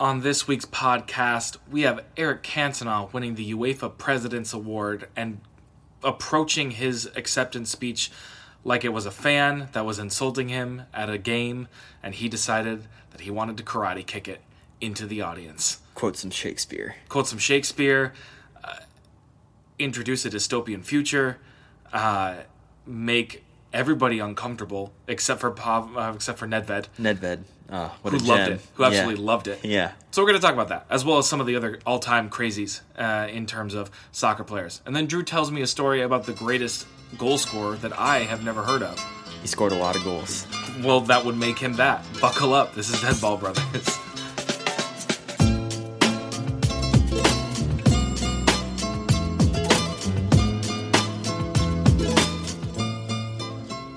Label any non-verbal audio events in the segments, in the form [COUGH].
On this week's podcast, we have Eric Cantona winning the UEFA President's Award and approaching his acceptance speech like it was a fan that was insulting him at a game, and he decided that he wanted to karate kick it into the audience. Quote some Shakespeare. Quote some Shakespeare, uh, introduce a dystopian future, uh, make everybody uncomfortable except for Pav, uh, except for Nedved, Nedved. Oh, who loved gem. it, who absolutely yeah. loved it. Yeah. So we're going to talk about that, as well as some of the other all-time crazies uh, in terms of soccer players. And then Drew tells me a story about the greatest goal scorer that I have never heard of. He scored a lot of goals. Well, that would make him that. Buckle up. This is Dead Ball Brothers. [LAUGHS]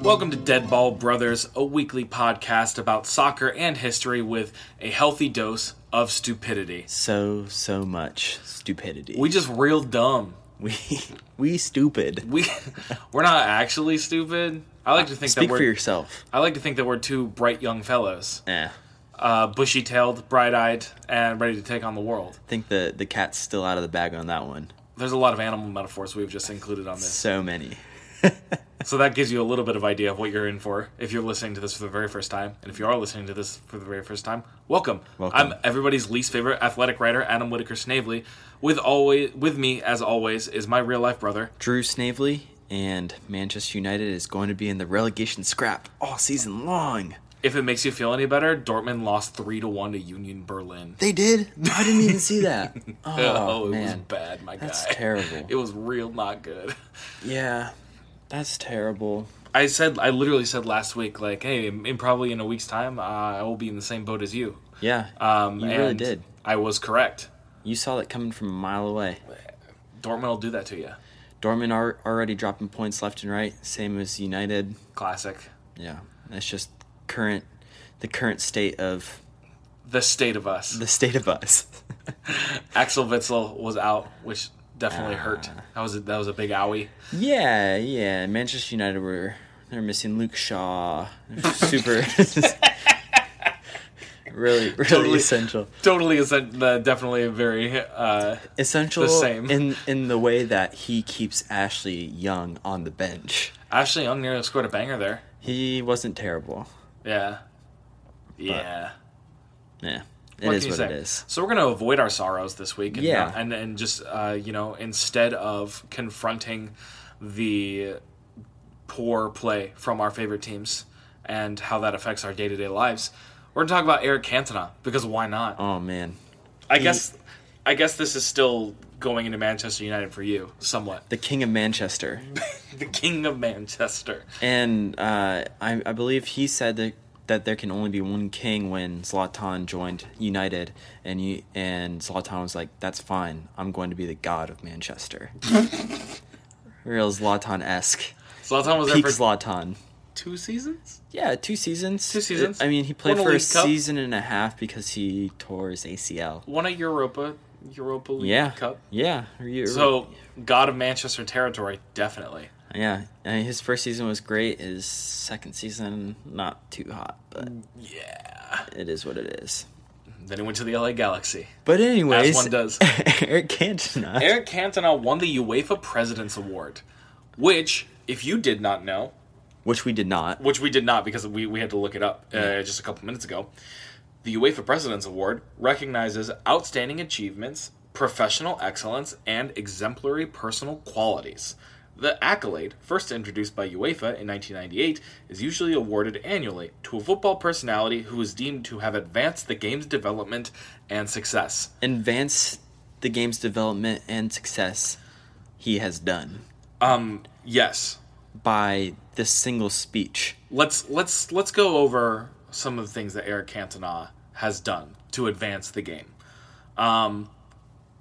Welcome to Dead Ball Brothers, a weekly podcast about soccer and history with a healthy dose of stupidity. So, so much stupidity. We just real dumb. we, we stupid. We we're not actually stupid. I like to think Speak that we're for yourself. I like to think that we're two bright young fellows, Eh. uh, bushy-tailed, bright-eyed, and ready to take on the world. I think the, the cat's still out of the bag on that one. There's a lot of animal metaphors we've just included on this, So many. [LAUGHS] so that gives you a little bit of idea of what you're in for if you're listening to this for the very first time. And if you are listening to this for the very first time, welcome. Welcome. I'm everybody's least favorite athletic writer, Adam Whitaker Snavely. With always with me as always is my real life brother. Drew Snavely and Manchester United is going to be in the relegation scrap all season long. If it makes you feel any better, Dortmund lost three to one to Union Berlin. They did? I didn't even see [LAUGHS] that. Oh, Oh, it was oh, man. bad, my That's guy. terrible. It was real not good. Yeah. That's terrible. I said, I literally said last week, like, hey, in probably in a week's time, uh, I will be in the same boat as you. Yeah. Um, You really did. I was correct. You saw that coming from a mile away. Dortmund will do that to you. Dortmund are already dropping points left and right, same as United. Classic. Yeah, that's just current, the current state of The state of us. the state of us. [LAUGHS] Axel Witsel was out, which definitely hurt. Ah. That was a, that was a big owie. yeah, yeah. Manchester United were they're missing Luke Shaw. [LAUGHS] Super, [LAUGHS] really, really Totally. essential. Totally, is uh, definitely very. Uh, Essential The same. in in the way that he keeps Ashley Young on the bench. Ashley Young nearly scored a banger there. He wasn't terrible. Yeah. Yeah. Yeah, it What is can you what say? it is. So we're going to avoid our sorrows this week, and, Yeah. and and just uh, you know, instead of confronting the poor play from our favorite teams and how that affects our day to day lives, we're going to talk about Eric Cantona because why not? Oh man, I guess I guess this is still going into Manchester United for you, somewhat. the king of Manchester. [LAUGHS] the king of Manchester. And uh, I, I believe he said that, that there can only be one king when Zlatan joined United, and you, and Zlatan was like, "That's fine. I'm going to be the god of Manchester." [LAUGHS] Real Zlatan esque. Zlatan was there Peak for Zlatan. two seasons. Yeah, two seasons. Two seasons. I mean, he played Won for a League Cup. season and a half because he tore his ACL. Won a Europa Europa League Yeah. Cup. Yeah. you- So, God of Manchester territory, definitely. Yeah, I mean, his first season was great. His second season, not too hot, but Yeah. it is what it is. Then he went to the LA Galaxy. But anyways, As one does. [LAUGHS] Eric Cantona. Eric Cantona won the UEFA President's Award, which, if you did not know, which we did not. which we did not because we, we had to look it up uh, just a couple minutes ago, the UEFA President's Award recognizes outstanding achievements, professional excellence, and exemplary personal qualities. The accolade, first introduced by UEFA in 1998, is usually awarded annually to a football personality who is deemed to have advanced the game's development and success. Advance the game's development and success he has done Um, yes. by this single speech. Let's let's let's go over some of the things that Eric Cantona has done to advance the game. Um,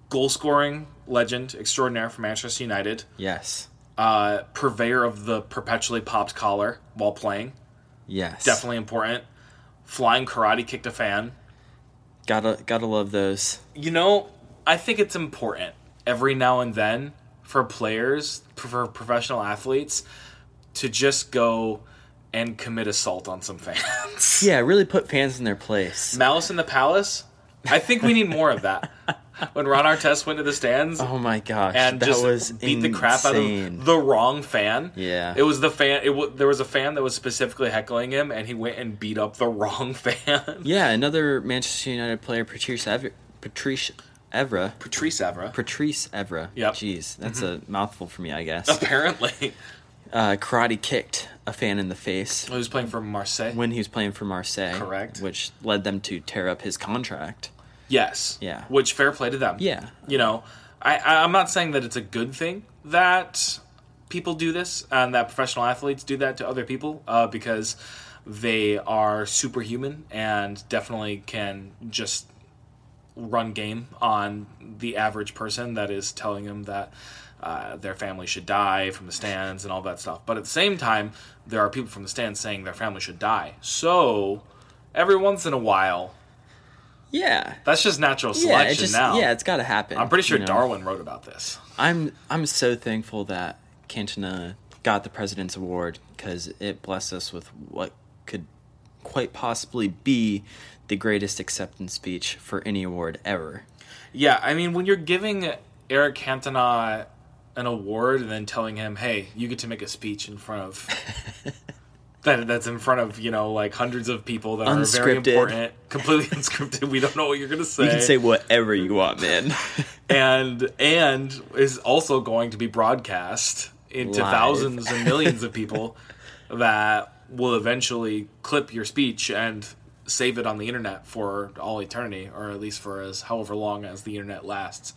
goal scoring legend extraordinaire for Manchester United. Yes. Uh, purveyor of the perpetually popped collar while playing. Yes. Definitely important. Flying karate kicked a fan. Gotta gotta love those. You know, I think it's important every now and then for players, for professional athletes, to just go and commit assault on some fans. Yeah, really put fans in their place. Malice in the Palace, I think we need more of that. When Ron Artest went to the stands Oh my gosh, and that just was beat the crap out of the wrong fan. Yeah. it was the fan. It w- there was a fan that was specifically heckling him, and he went and beat up the [LAUGHS] wrong fan. Yeah, another Manchester United player, Patrice Evra. Patrice Evra. Patrice Evra, Patrice Evra. Yep. Jeez, that's a mouthful for me, I guess. apparently, [LAUGHS] Uh, karate kicked a fan in the face he was playing for Marseille. when he was playing for Marseille. Correct. Which led them to tear up his contract. Yes, Yeah. Which fair play to them. Yeah. you know, I, I'm not saying that it's a good thing that people do this and that professional athletes do that to other people uh, because they are superhuman and definitely can just run game on the average person that is telling them that uh, their family should die from the stands and all that stuff. But at the same time, there are people from the stands saying their family should die. So every once in a while, Yeah. that's just natural Yeah, selection it just now. yeah, it's got to happen. I'm pretty sure you know? Darwin wrote about this. I'm I'm so thankful that Cantona got the President's Award because it blessed us with what could quite possibly be the greatest acceptance speech for any award ever. Yeah, I mean, when you're giving Eric Cantona an award and then telling him, "Hey, you get to make a speech in front of [LAUGHS] that that's in front of you know like hundreds of people that are very important, completely [LAUGHS] unscripted. We don't know what you're gonna say, You can say whatever you want, man. [LAUGHS] and and is also going to be broadcast into Live. thousands and millions of [LAUGHS] people that will eventually clip your speech and save it on the internet for all eternity, or at least for as however long as the internet lasts.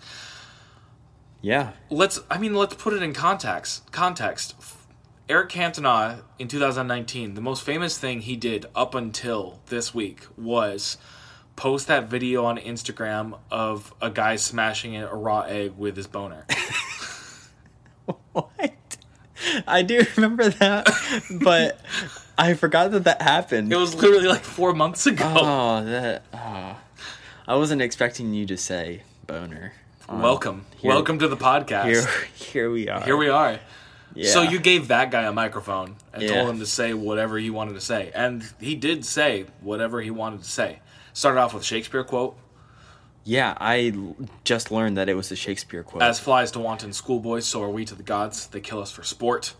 yeah. let's i mean let's put it in context context eric cantona in 2019 the most famous thing he did up until this week was post that video on instagram of a guy smashing a raw egg with his boner [LAUGHS] What? I do remember that, but I forgot that that happened. it was literally like four months ago oh, that. Oh. I wasn't expecting you to say boner. Um, welcome here- welcome to the podcast Here, here we are. Here we are Yeah. So you gave that guy a microphone and Yeah. told him to say whatever he wanted to say, and he did say whatever he wanted to say. Started off with a Shakespeare quote, Yeah, I just learned that it was a Shakespeare quote. "As flies to wanton schoolboys, so are we to the gods. They kill us for sport."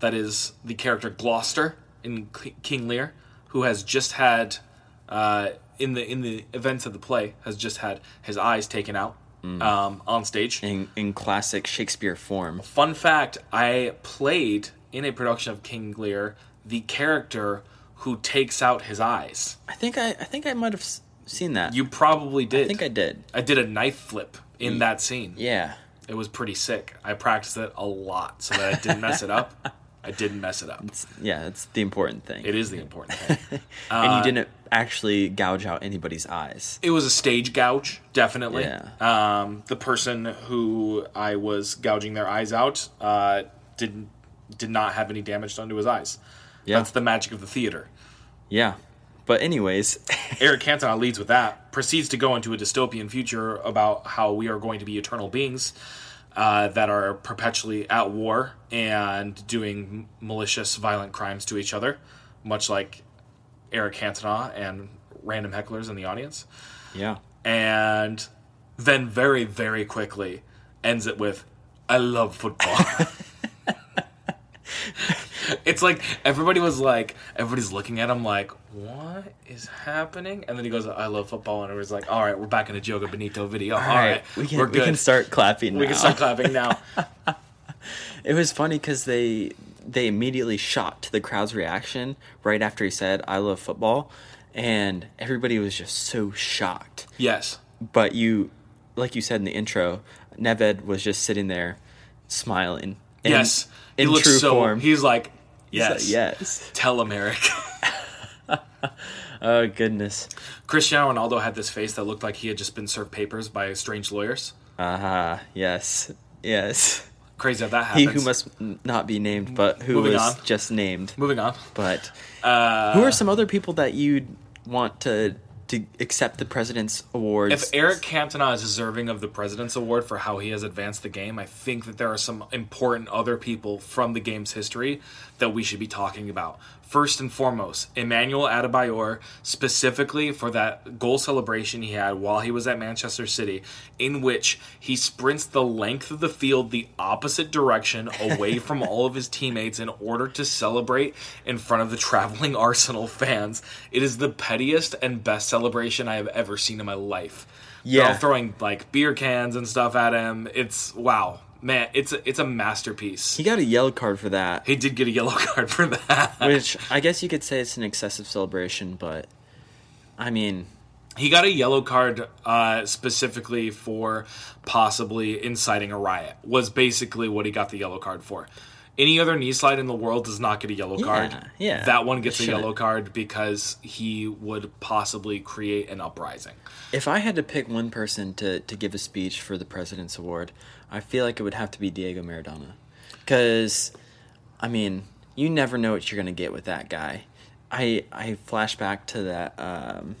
That is the character Gloucester in King Lear, who has just had, uh, in the in the events of the play, has just had his eyes taken out um, on stage. in in classic Shakespeare form. Fun fact: I played in a production of King Lear the character who takes out his eyes. I think I I think I might have seen that. You probably did. I think I did. I did a knife flip in that scene. Yeah. It was pretty sick. I practiced it a lot so that I didn't mess it up. [LAUGHS] I didn't mess it up. It's, yeah, it's the important thing. It is the important thing. [LAUGHS] and Uh, you didn't actually gouge out anybody's eyes. It was a stage gouge, definitely. Yeah. Um, the person who I was gouging their eyes out uh, didn't did not have any damage done to his eyes. Yeah. That's the magic of the theater. Yeah. But anyways, [LAUGHS] Eric Cantona leads with that, proceeds to go into a dystopian future about how we are going to be eternal beings uh, that are perpetually at war and doing malicious, violent crimes to each other, much like Eric Cantona and random hecklers in the audience. yeah. And then very, very quickly ends it with, I love football. [LAUGHS] it's like everybody was like, everybody's looking at him like, what is happening? And then he goes, I love football. And everybody's like, all right, we're back in a Diogo Benito video. All right, we can we're we can start clapping now. We can start clapping now. [LAUGHS] It was funny because they they immediately shot to the crowd's reaction right after he said "I love football," and everybody was just so shocked. yes. But you, like you said in the intro, Nedved was just sitting there, smiling. in- yes. in he looks true so, form. he's like, He's like, yes. yes. [LAUGHS] Tell him, Eric. [LAUGHS] Oh goodness. Cristiano Ronaldo had this face that looked like he had just been served papers by strange lawyers. Ah, yes, yes. Crazy how that happens. He who must not be named, but who Moving was on. just named. Moving on. But Uh, who are some other people that you'd want to to accept the president's award. If Eric Cantona is deserving of the President's Award for how he has advanced the game, I think that there are some important other people from the game's history that we should be talking about. First and foremost, Emmanuel Adebayor, specifically for that goal celebration he had while he was at Manchester City, in which he sprints the length of the field the opposite direction away [LAUGHS] from all of his teammates in order to celebrate in front of the traveling [LAUGHS] Arsenal fans. It is the pettiest and best celebration I have ever seen in my life. They're all Yeah. throwing like beer cans and stuff at him. It's wow, man! It's a, it's a masterpiece. He got a yellow card for that, He did get a yellow [LAUGHS] card for that. which I guess you could say it's an excessive celebration, but I mean, He got a yellow card uh, specifically for possibly inciting a riot. Was basically what he got the yellow card for. Any other knee slide in the world does not get a yellow card. yeah. That one gets a yellow card because he would possibly create an uprising. if I had to pick one person to, to give a speech for the President's Award, I feel like it would have to be Diego Maradona. Because, I mean, you never know what you're going to get with that guy. I I flash back to that um,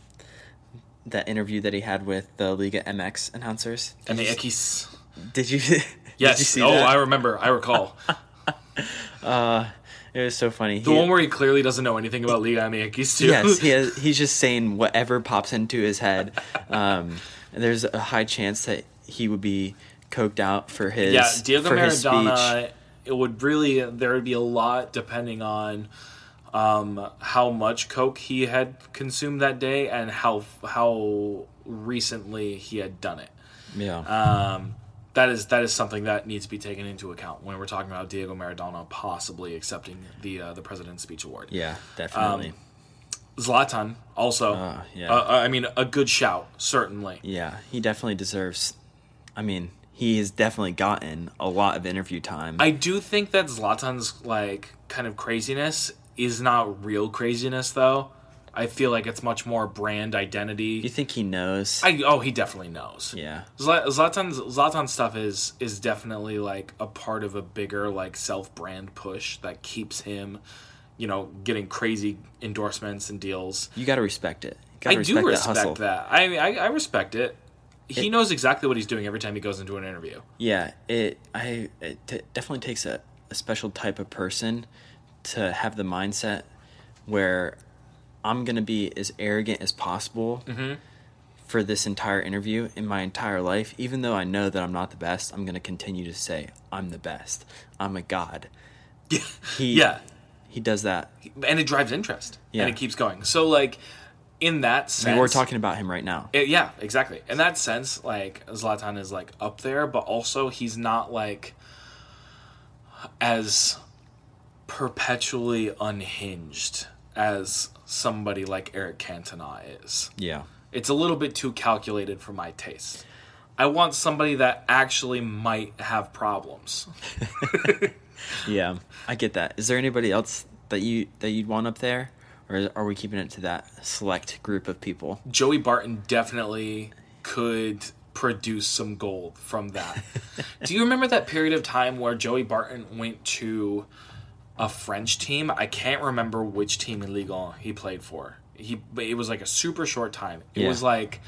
that interview that he had with the Liga MX announcers. And the Did you-. [LAUGHS] Did you? did Yes. you see oh, that? I remember. I recall. [LAUGHS] [LAUGHS] Uh, it was so funny. The He- one where he clearly doesn't know anything about Liga MX too. yes, he [LAUGHS] has, he's just saying whatever pops into his head. Um, and there's a high chance that he would be coked out for his yeah, Diego for his speech. Maradona. It would really there would be a lot depending on um, how much coke he had consumed that day and how how recently he had done it. Yeah, Um, that is that is something that needs to be taken into account when we're talking about Diego Maradona possibly accepting the uh, the President's Speech Award. yeah, definitely. Zlatan also. Uh, yeah. Uh, I mean, a good shout certainly. yeah, he definitely deserves. I mean, he has definitely gotten a lot of interview time. I do think that Zlatan's like kind of craziness is not real craziness though. I feel like it's much more brand identity. you think he knows? I oh he definitely knows. yeah, Zla- Zlatan's Zlatan stuff is is definitely like a part of a bigger like self brand push that keeps him, you know, getting crazy endorsements and deals. you got to respect it. I gotta do respect that that. I mean, I, I respect it. He knows exactly what he's doing every time he goes into an interview. Yeah, it I it t- definitely takes a, a special type of person to have the mindset where I'm gonna be as arrogant as possible mm-hmm. for this entire interview in my entire life, even though I know that I'm not the best. I'm gonna continue to say I'm the best. I'm a god. [LAUGHS] Yeah. He, Yeah, he does that. and it drives interest Yeah. and it keeps going so like in that I sense mean, we're talking about him right now. it- yeah exactly in that sense like zlatan is like up there but also he's not like as perpetually unhinged as somebody like eric cantona is Yeah, it's a little bit too calculated for my taste i want somebody that actually might have problems [LAUGHS] yeah, I get that. Is there anybody else that you that you'd want up there, or are we keeping it to that select group of people? Joey Barton definitely could produce some gold from that. [LAUGHS] Do you remember that period of time where Joey Barton went to a French team? I can't remember which team in Ligue 1 he played for. He it was like a super short time. It Yeah. was like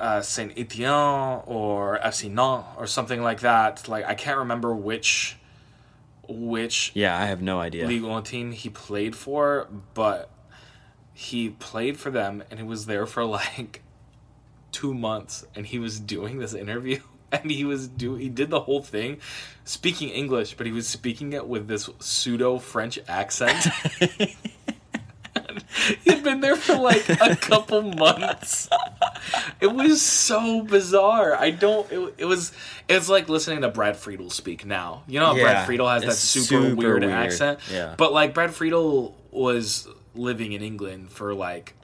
uh, Saint Etienne or FC Nantes or something like that. Like I can't remember which which Yeah, I have no idea. League One team he played for, but he played for them and he was there for like [LAUGHS] two months and he was doing this interview [LAUGHS] and he was do he did the whole thing speaking English, but he was speaking it with this pseudo French accent. [LAUGHS] He'd been there for like a couple months. It was so bizarre. I don't. It, it was. It's like listening to Brad Friedel speak now. You know, how Yeah, Brad Friedel has that super, super weird, weird. accent. Yeah. But like Brad Friedel was living in England for like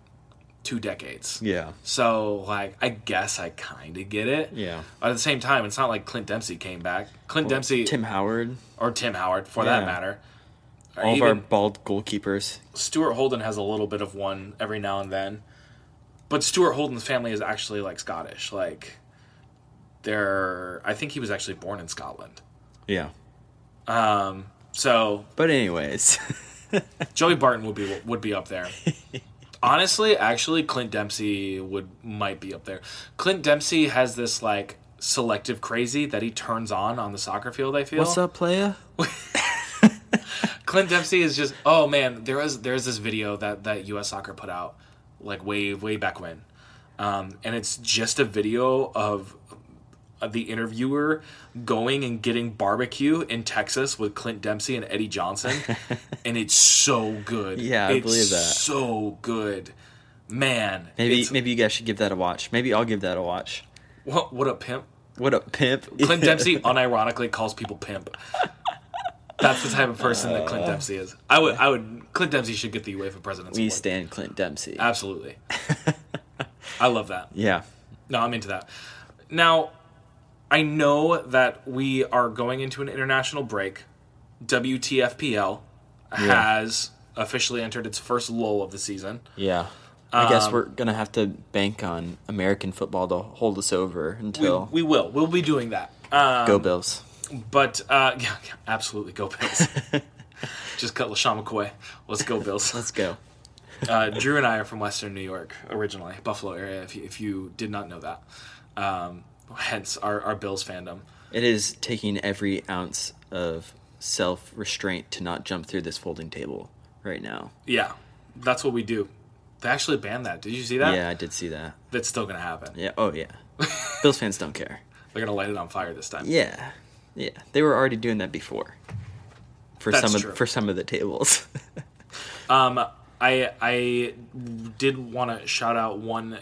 two decades. Yeah. So like, I guess I kind of get it. Yeah. But at the same time, it's not like Clint Dempsey came back. Clint Dempsey Tim Howard, or Tim Howard, for that matter. All of our bald goalkeepers. Stuart Holden has a little bit of one every now and then. But Stuart Holden's family is actually like Scottish. Like they're I think he was actually born in Scotland. Yeah. Um so But anyways, [LAUGHS] Joey Barton would be would be up there. [LAUGHS] Honestly, actually Clint Dempsey would might be up there. Clint Dempsey has this like selective crazy that he turns on on the soccer field, I feel. what's up, playa? [LAUGHS] Clint Dempsey is just oh man, There is there is this video that that US Soccer put out like way way back when, um, and it's just a video of of the interviewer going and getting barbecue in Texas with Clint Dempsey and Eddie Johnson, [LAUGHS] and it's so good. Yeah, I it's believe that. So good, man. Maybe maybe you guys should give that a watch. Maybe I'll give that a watch. what what a pimp. What a pimp? Clint [LAUGHS] Dempsey unironically calls people pimp. That's the type of person that Clint uh, Dempsey is. I would, I would. Clint Dempsey should get the UEFA President's we Award. stand Clint Dempsey. Absolutely. [LAUGHS] I love that. yeah. No, I'm into that. Now, I know that we are going into an international break. WTFPL has officially entered its first lull of the season. Yeah. I guess Um, we're gonna have to bank on American football to hold us over We, until we will. We'll be doing that. Um, go Bills. But uh, [LAUGHS] yeah, yeah, absolutely, go Bills. [LAUGHS] Just cut LeSean McCoy. Let's go Bills. Let's go. [LAUGHS] Uh, Drew and I are from Western New York originally, Buffalo area. If you, if you did not know that, um, hence our, our Bills fandom. It is taking every ounce of self restraint to not jump through this folding table right now. Yeah, that's what we do. They actually banned that. Did you see that? Yeah, I did see that. That's still gonna happen. Yeah. Oh yeah. [LAUGHS] Bills fans don't care. They're gonna light it on fire this time. Yeah. Yeah. They were already doing that before. For That's some true. of for some of the tables. [LAUGHS] Um, I I did want to shout out one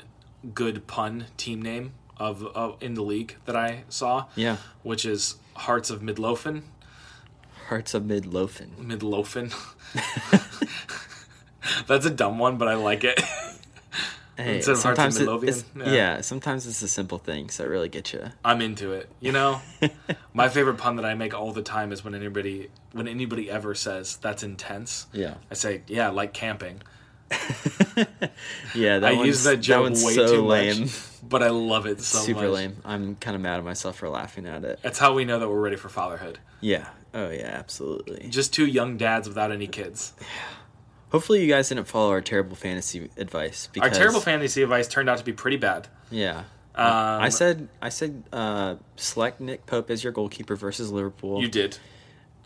good pun team name of, of in the league that I saw. Yeah. which is Hearts of Midlothian. Hearts of Midlothian. Midlothian. [LAUGHS] That's a dumb one, but I like it. Hey, Instead of Hearts of sometimes it- it's- Yeah. yeah. sometimes it's the simple things that really get you. I'm into it. You know, [LAUGHS] my favorite pun that I make all the time is when anybody when anybody ever says that's intense. Yeah. I say, yeah, like camping. [LAUGHS] Yeah, that I use that joke one's way so too lame. much, but I love it so Super much. lame. I'm kind of mad at myself for laughing at it. That's how we know that we're ready for fatherhood. Yeah. Oh yeah, absolutely. Just two young dads without any kids. Hopefully you guys didn't follow our terrible fantasy advice. Because... Our terrible fantasy advice turned out to be pretty bad. Yeah. Um, I said I said uh, select Nick Pope as your goalkeeper versus Liverpool. You did.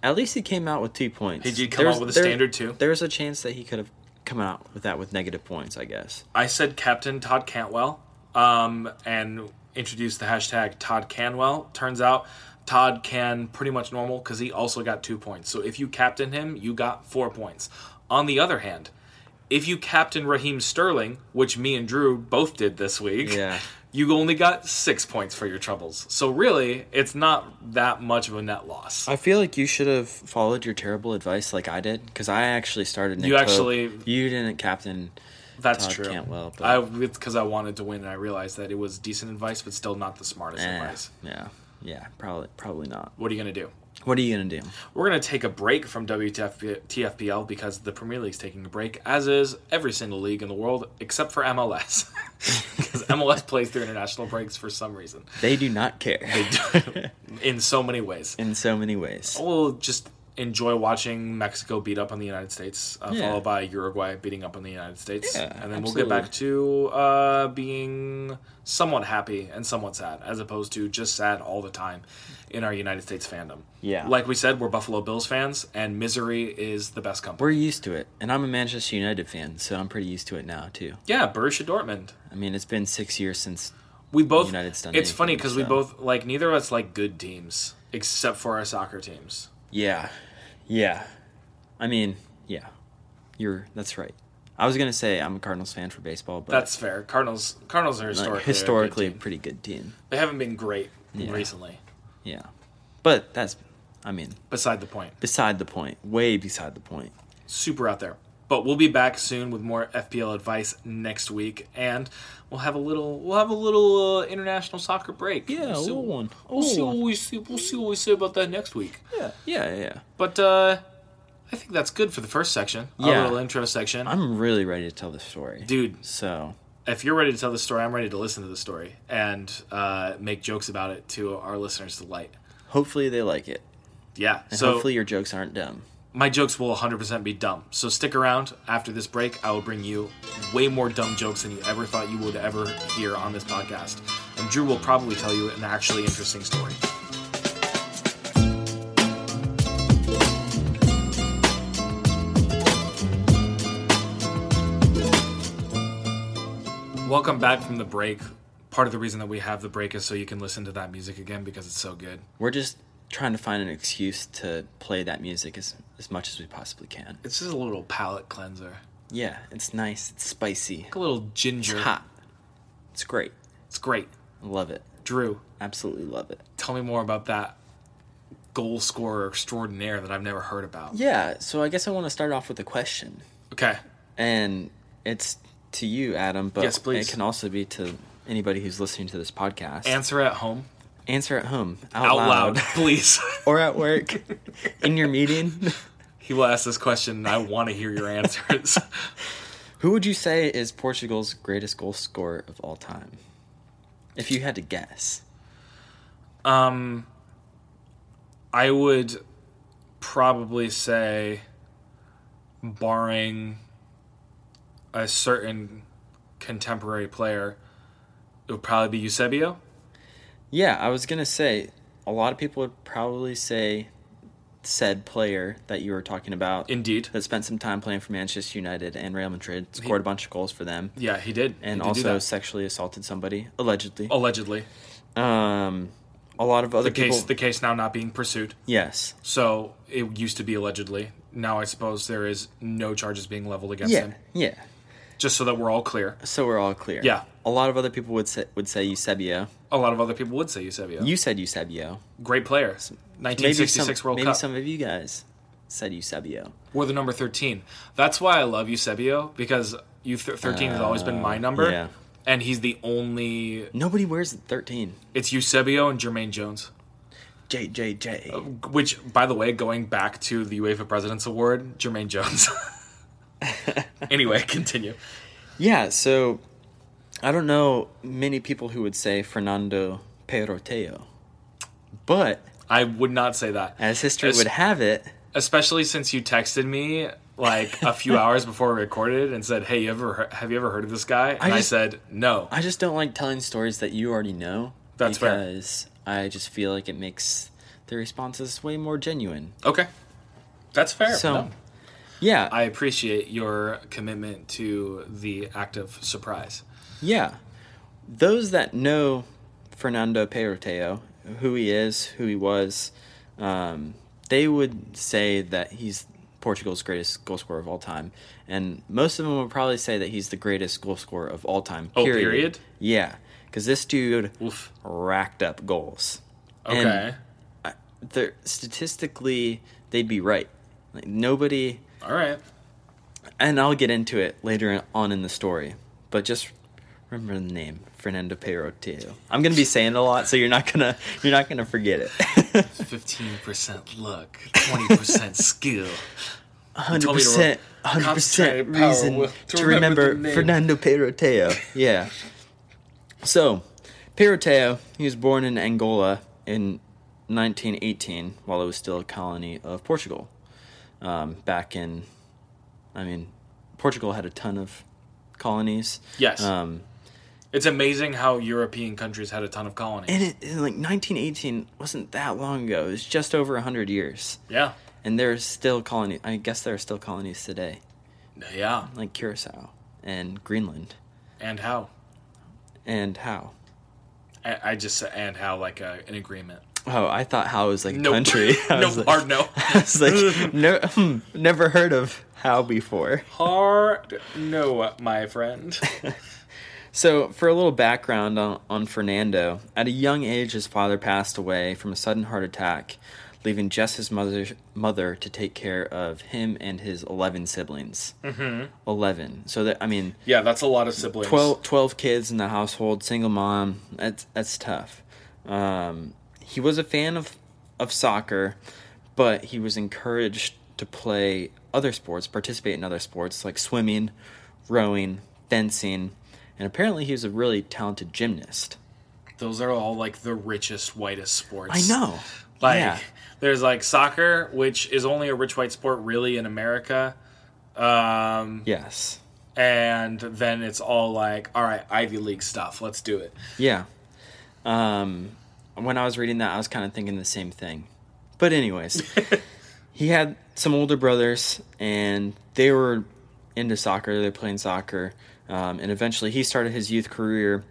At least he came out with two points. He did come out with a standard two. There's a chance that he could have come out with that with negative points. I guess. I said Captain Todd Cantwell um, and introduced the hashtag Todd Canwell. Turns out Todd can pretty much normal because he also got two points. So if you captain him, you got four points. On the other hand, if you captain Raheem Sterling, which me and Drew both did this week, Yeah. you only got six points for your troubles. So really, it's not that much of a net loss. I feel like you should have followed your terrible advice like I did because I actually started. Nick You Pope. actually- you didn't captain. That's Todd true. Cantwell, but- I it's because I wanted to win, and I realized that it was decent advice, but still not the smartest Eh, advice. yeah, yeah, probably probably not. What are you gonna do? What are you gonna do? We're going to take a break from WTFPL because the Premier League's taking a break, as is every single league in the world except for MLS. Because [LAUGHS] MLS [LAUGHS] plays through international breaks for some reason, They do not care. [LAUGHS] in so many ways. in so many ways. We'll just enjoy watching Mexico beat up on the United States, uh, Yeah. followed by Uruguay beating up on the United States. Yeah, and then we'll get back to uh, being somewhat happy and somewhat sad, as opposed to just sad all the time in our United States fandom. Yeah. Like we said, we're Buffalo Bills fans, and misery is the best company. We're used to it, and I'm a Manchester United fan, so I'm pretty used to it now too. Yeah, Borussia Dortmund. I mean, it's been six years since. We both. United's done it's funny because we both like neither of us like good teams except for our soccer teams. Yeah, yeah. I mean, yeah. You're. That's right. I was gonna say I'm a Cardinals fan for baseball, but That's fair. Cardinals. Cardinals are like, historically historically, a a good pretty good team. They haven't been great Yeah. recently. Yeah, but that's. I mean, Beside the point. beside the point. Way beside the point. Super out there. But we'll be back soon with more FPL advice next week, and we'll have a little we'll have a little uh, international soccer break. Yeah, we'll a see, little one. A We'll see little what we see. We'll see what we say about that next week. Yeah, yeah, yeah. But uh, I think that's good for the first section. Our Yeah. little intro section. I'm really ready to tell the story, Dude, So if you're ready to tell the story, I'm ready to listen to the story and uh, make jokes about it to our listeners' delight. hopefully they like it, Yeah. and so hopefully your jokes aren't dumb my jokes will 100% be dumb. So stick around after this break. I will bring you way more dumb jokes than you ever thought you would ever hear on this podcast. And Drew will probably tell you an actually interesting story. Welcome back from the break. Part of the reason that we have the break is so you can listen to that music again because it's so good. We're just trying to find an excuse to play that music as as much as we possibly can. It's just a little palate cleanser, Yeah, it's nice. It's spicy. like a little ginger. It's hot. It's great. It's great. I love it. Drew, Absolutely love it. tell me more about that goal scorer extraordinaire that I've never heard about. Yeah, so I guess I want to start off with a question. Okay. And it's to you, Adam, but Yes, please. it can also be to anybody who's listening to this podcast. Answer at home Answer at home, out, out loud, loud, please. [LAUGHS] or at work, in your meeting. he will ask this question, and I want to hear your answers. [LAUGHS] Who would you say is Portugal's greatest goal scorer of all time? If you had to guess. um, I would probably say, barring a certain contemporary player, it would probably be Eusebio. Yeah, I was gonna say a lot of people would probably say said player that you were talking about Indeed. that spent some time playing for Manchester United and Real Madrid, scored a bunch of goals for them, Yeah, he did. and He did also sexually assaulted somebody allegedly. allegedly Um, a lot of other the case people. the case now not being pursued. yes. So it used to be allegedly. Now I suppose there is no charges being leveled against Yeah. him. Yeah. Just so that we're all clear. So we're all clear. Yeah. A lot of other people would say would say Eusebio. A lot of other people would say Eusebio. You said Eusebio. Great player. Maybe 1966 some, World maybe Cup. Maybe some of you guys said Eusebio. We're the number 13. That's why I love Eusebio because you th- 13 has always been my number. Uh, yeah. And he's the only. Nobody wears the thirteen. It's Eusebio and Jermaine Jones. JJJ. Which, by the way, going back to the UEFA President's Award, Jermaine Jones. [LAUGHS] [LAUGHS] anyway, continue. Yeah, so I don't know many people who would say Fernando Peyroteo. But I would not say that. as history Es- would have it, especially since you texted me like a few [LAUGHS] hours before we recorded and said, "Hey, you ever have you ever heard of this guy?" And I, just- said, "No." I just don't like telling stories that you already know. That's fair. because I just feel like it makes the responses way more genuine. okay, that's fair. So, No. Yeah, I appreciate your commitment to the act of surprise. yeah. Those that know Fernando Peyroteo, who he is, who he was, um, they would say that he's Portugal's greatest goal scorer of all time, and most of them would probably say that he's the greatest goal scorer of all time. Oh, period? Yeah, because this dude Oof. racked up goals. Okay. They're statistically they'd be right. Like nobody, All right. and I'll get into it later on in the story. But just remember the name Fernando Peyroteo. I'm gonna be saying it a lot, so you're not gonna you're not gonna forget it. [LAUGHS] Fifteen percent luck, twenty percent skill. Hundred to percent, hundred percent reason with- to, remember, name. Fernando Peyroteo. Yeah. So, Peyroteo, he was born in Angola in 1918, while it was still a colony of Portugal. Um, back in, I mean, Portugal had a ton of colonies. Yes. Um, It's amazing how European countries had a ton of colonies. and it, in like 1918 wasn't that long ago. It was just over 100 years. yeah. And there's still colonies. I guess there are still colonies today, Yeah. like Curacao and Greenland. And how? And how? I, I just said and how like a, an agreement. Oh, I thought how was like Nope. country. [LAUGHS] I no was like, hard no. I was like, [LAUGHS] no, hmm, never heard of how before. hard no, my friend. [LAUGHS] So, for a little background on, on Fernando, at a young age, his father passed away from a sudden heart attack, leaving just his mother mother to take care of him and his eleven siblings. Mm-hmm. Eleven. So that I mean, Yeah, that's a lot of siblings. 12, 12 kids in the household, single mom. That's that's tough. Um, he was a fan of of soccer, but he was encouraged to play other sports, participate in other sports like swimming, rowing, fencing, and apparently he was a really talented gymnast. Those are all like the richest, whitest sports. I know. Like yeah. there's like soccer, which is only a rich white sport really in America. Um, Yes. and then it's all like, all right, Ivy League stuff. Let's do it. Yeah. Um, when I was reading that, I was kind of thinking the same thing. But anyways, [LAUGHS] he had some older brothers, and they were into soccer. They were playing soccer. Um, and eventually he started his youth career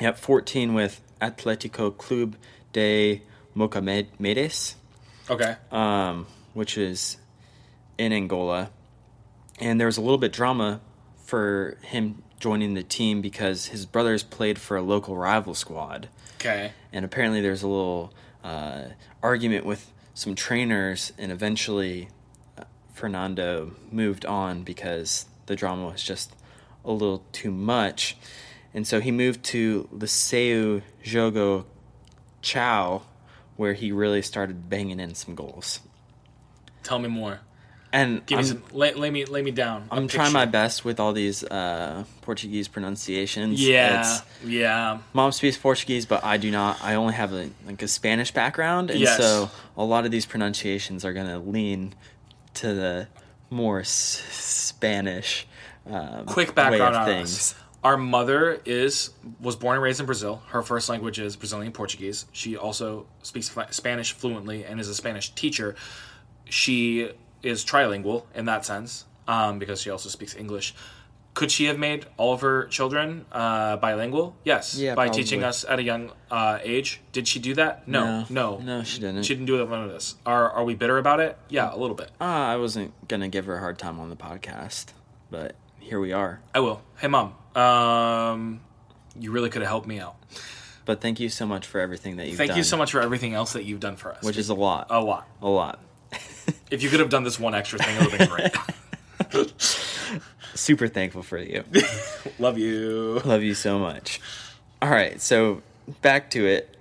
at 14 with Atletico Club de Mocamedes, Okay. um, which is in Angola. And there was a little bit drama for him joining the team because his brothers played for a local rival squad. Okay. And apparently there's a little uh, argument with some trainers, and eventually uh, Fernando moved on because the drama was just a little too much. And so he moved to Liceu Jogo Chao, where he really started banging in some goals. Tell me more. And Give I'm, me some. Lay, lay me. Lay me down. I'm trying my best with all these uh, Portuguese pronunciations. Yeah. It's- yeah. mom speaks Portuguese, but I do not. I only have a, like a Spanish background, and Yes. so a lot of these pronunciations are going to lean to the more s- Spanish. Um, quick way background of on things. us. Our mother is was born and raised in Brazil. Her first language is Brazilian Portuguese. She also speaks Spanish fluently and is a Spanish teacher. She is trilingual in that sense um, because she also speaks English. Could she have made all of her children uh, bilingual? Yes, Yeah, by probably. teaching us at a young uh, age. Did she do that? No, no, no, she didn't. She didn't do it with us. Are are we bitter about it? Yeah, a little bit. Uh, I wasn't gonna give her a hard time on the podcast, but here we are. I will. Hey, mom. Um, you really could have helped me out. But thank you so much for everything that you've Thank done. you so much for everything else that you've done for us. Which is a lot. a lot. A lot. [LAUGHS] If you could have done this one extra thing, it would have been great. Super thankful for you. [LAUGHS] Love you. Love you so much. All right, so back to it.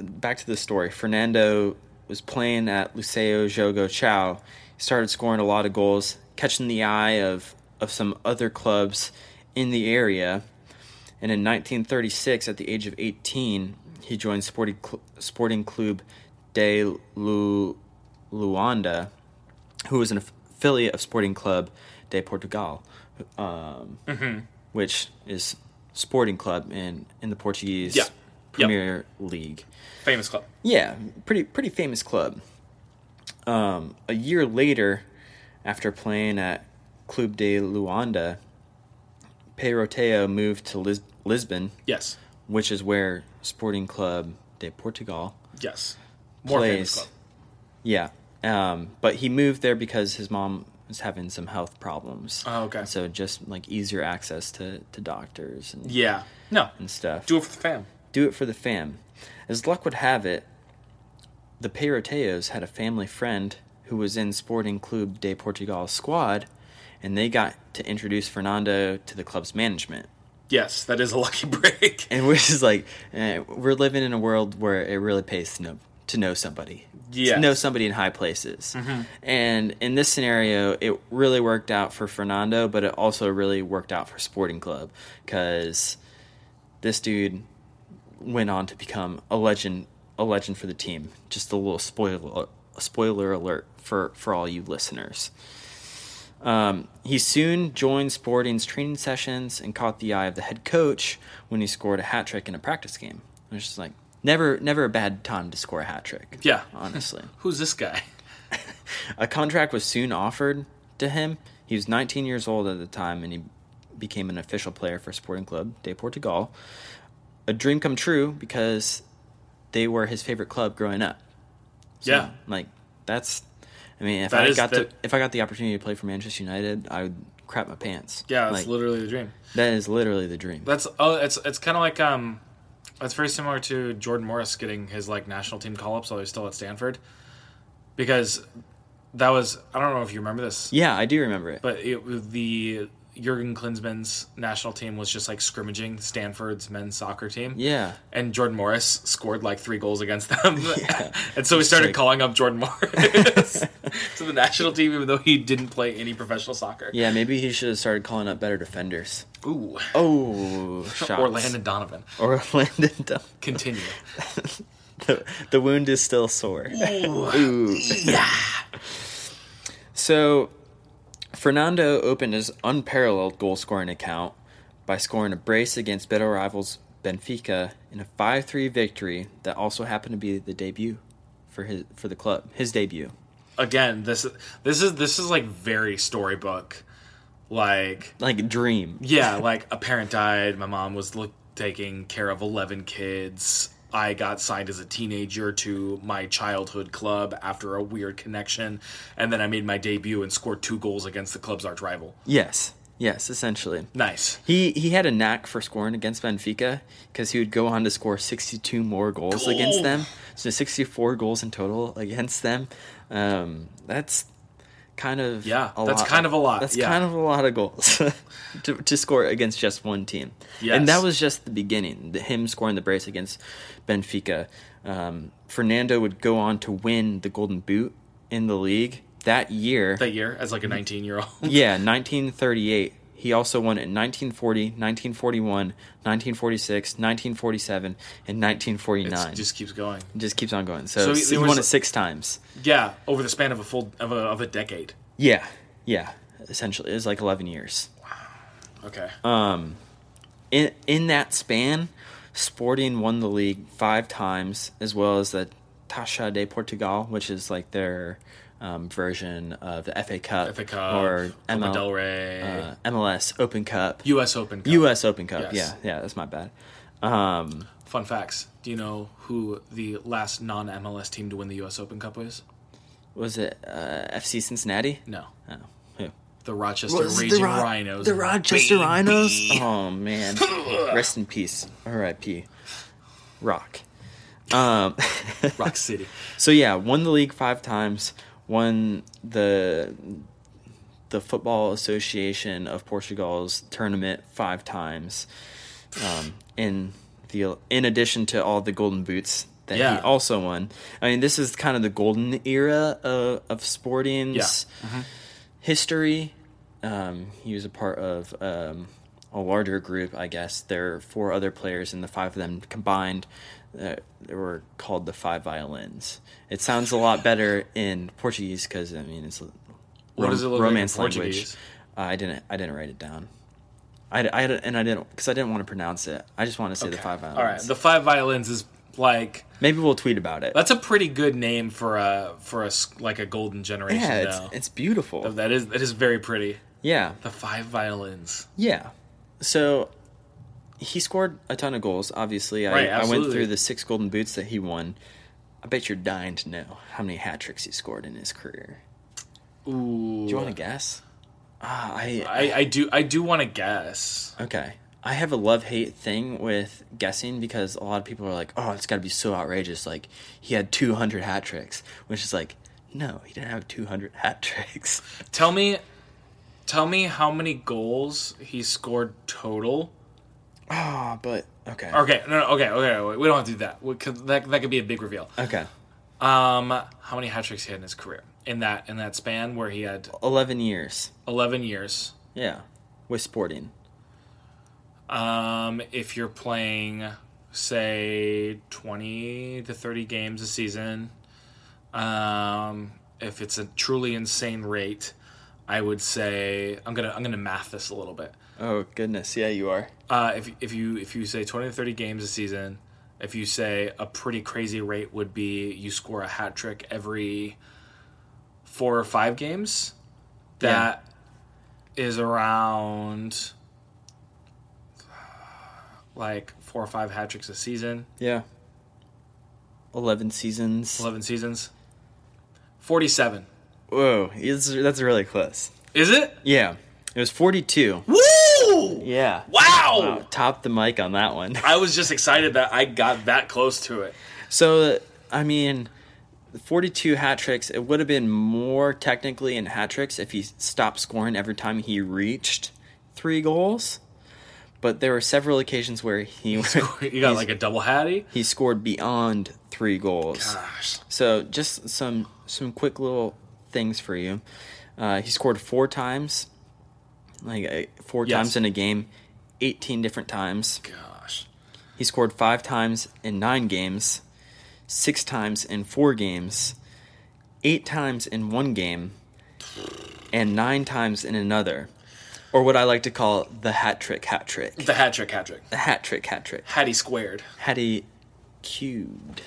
Back to the story. Fernando was playing at Liceo Jogo Chao. He started scoring a lot of goals, catching the eye of, of some other clubs in the area. And in 1936, at the age of 18, he joined Sporting, Cl- Sporting Club de Lu- Luanda, who was an affiliate of Sporting Club de Portugal, um, which is sporting club in, in the Portuguese Yeah. Yep. Premier League. Famous club. Yeah, pretty pretty famous club. Um, a year later, after playing at Club de Luanda, Peyroteo moved to Lis- Lisbon, Yes. which is where Sporting Club de Portugal Yes. More famous plays. Yeah, um, but he moved there because his mom was having some health problems. Oh, okay. So just like easier access to, to doctors and, Yeah. No. and stuff. Do it for the fam. Do it for the fam. As luck would have it, the Peyroteos had a family friend who was in Sporting Club de Portugal's squad, and they got to introduce Fernando to the club's management. Yes, that is a lucky [LAUGHS] break. And which is like, eh, we're living in a world where it really pays to know, to know somebody. To know somebody in high places. And in this scenario, it really worked out for Fernando, but it also really worked out for Sporting Club because this dude went on to become a legend, a legend for the team. Just a little spoiler, spoiler alert for for all you listeners. Um, he soon joined Sporting's training sessions and caught the eye of the head coach when he scored a hat trick in a practice game. It was just like never, never a bad time to score a hat trick. Yeah. honestly. [LAUGHS] Who's this guy? [LAUGHS] A contract was soon offered to him. He was 19 years old at the time, and he became an official player for Sporting Club de Portugal. A dream come true because they were his favorite club growing up. So, Yeah. like that's. I mean, if That I got the- to if I got the opportunity to play for Manchester United, I would crap my pants. Yeah, that's like, literally the dream. that is literally the dream. That's oh, it's it's kind of like um, it's very similar to Jordan Morris getting his like national team call ups while he's still at Stanford, because that was I don't know if you remember this, yeah, I do remember it. but it was the Jurgen Klinsmann's national team was just like scrimmaging Stanford's men's soccer team. yeah, And Jordan Morris scored like three goals against them. [LAUGHS] Yeah. [LAUGHS] and so we started like- calling up Jordan Morris [LAUGHS] to the national team, even though he didn't play any professional soccer. yeah. Maybe he should have started calling up better defenders. Ooh. Oh, shots. Or Landon Donovan. Or Landon. Dun- Continue. the, the wound is still sore. Ooh. yeah. So, Fernando opened his unparalleled goal scoring account by scoring a brace against better rivals Benfica in a 5 3 victory that also happened to be the debut for his for the club. His debut. Again, this this is this is like very storybook like Like a dream. yeah, like a parent died. My mom was look, taking care of 11 kids. I got signed as a teenager to my childhood club after a weird connection. And then I made my debut and scored two goals against the club's arch rival. Yes. Yes, essentially. Nice. He he had a knack for scoring against Benfica because he would go on to score 62 more goals against them. So 64 goals in total against them. Um, that's kind of Yeah, that's kind of a lot, That's yeah. kind of a lot of goals [LAUGHS] to, to score against just one team. Yes. And that was just the beginning. The, him scoring the brace against Benfica. Um, Fernando would go on to win the Golden Boot in the league that year. That year, as like a 19 year old. Yeah, 1938. He also won in 1940, 1941, 1946, 1947, and 1949. It just keeps going. It just keeps on going. So, So he, he- won it six times. Yeah, over the span of a full of a, of a decade. Yeah, yeah. Essentially, it was like 11 years. Wow. Okay. Um, in in that span, Sporting won the league five times, as well as the Taça de Portugal, which is like their um, version of the FA Cup, FA Cup, or Copa ML, del Rey, uh, MLS Open Cup. U.S. Open. Cup. U.S. Open Cup. Yes. Yeah, yeah, that's my bad. Um, Fun facts. Do you know who the last non MLS team to win the U.S. Open Cup was? was it uh, FC Cincinnati? No, Oh, who? the Rochester Was Raging the Ro- Rhinos. The Rochester baby. Rhinos. Oh man, [LAUGHS] rest in peace. R.I.P. Rock. Um, Rock City. [LAUGHS] so yeah, won the league five times. Won the the Football Association of Portugal's tournament five times. Um, in the in addition to all the golden boots that Yeah. he also won. I mean, this is kind of the golden era of, of Sporting's Mm-hmm. history. Um, he was a part of um, a larger group, I guess. There are four other players, and the five of them combined uh, they were called the Five Violins. It sounds a lot better in Portuguese because I mean it's What does it look like romance language. Uh, I didn't. I didn't write it down. I, I and I didn't because I didn't want to pronounce it. I just want to say the Five Violins. All right, the Five Violins is like Maybe we'll tweet about it. that's a pretty good name for a for a like a golden generation. yeah, it's it's beautiful. that is that is very pretty. Yeah, The Five Violins. yeah. So he scored a ton of goals. Obviously, I, Right, I went through the six golden boots that he won. I bet you're dying to know how many hat tricks he scored in his career. Ooh. Do you want to guess? Ah, I, I, I do I do want to guess. Okay. I have a love hate thing with guessing because a lot of people are like, oh, it's got to be so outrageous. Like, he had 200 hat tricks, which is like, no, he didn't have 200 hat tricks. Tell me, tell me how many goals he scored total. Oh, but, okay. Okay, no, no okay, okay, wait, we don't have to do that. We that that could be a big reveal. Okay. Um, how many hat tricks he had in his career in that in that span where he had 11 years. eleven years. Yeah. With Sporting. Um, if you're playing, say, twenty to thirty games a season, um, if it's a truly insane rate, I would say I'm gonna I'm gonna math this a little bit. Oh, goodness. Yeah, you are. Uh, if if you if you say twenty to thirty games a season, if you say a pretty crazy rate would be you score a hat trick every four or five games, that is around like four or five hat tricks a season, Yeah. 11 seasons. eleven seasons, forty-seven. Whoa. It's, that's really close. Is it? Yeah. It was 42. Woo! Yeah. Wow! Wow. Top the mic on that one. I was just excited that I got that close to it. So, I mean, 42 hat tricks, it would have been more technically in hat tricks if he stopped scoring every time he reached three goals. But there were several occasions where he [LAUGHS] You [LAUGHS] got like a double hattie. he scored beyond three goals. Gosh. So just some some quick little things for you. Uh, he scored four times, like uh, four Yes. times in a game, eighteen different times. Gosh. He scored five times in nine games, six times in four games, eight times in one game, and nine times in another. Or what I like to call the hat trick hat trick. The hat trick, hat trick. The hat trick hat trick. Hattie squared. Hattie cubed.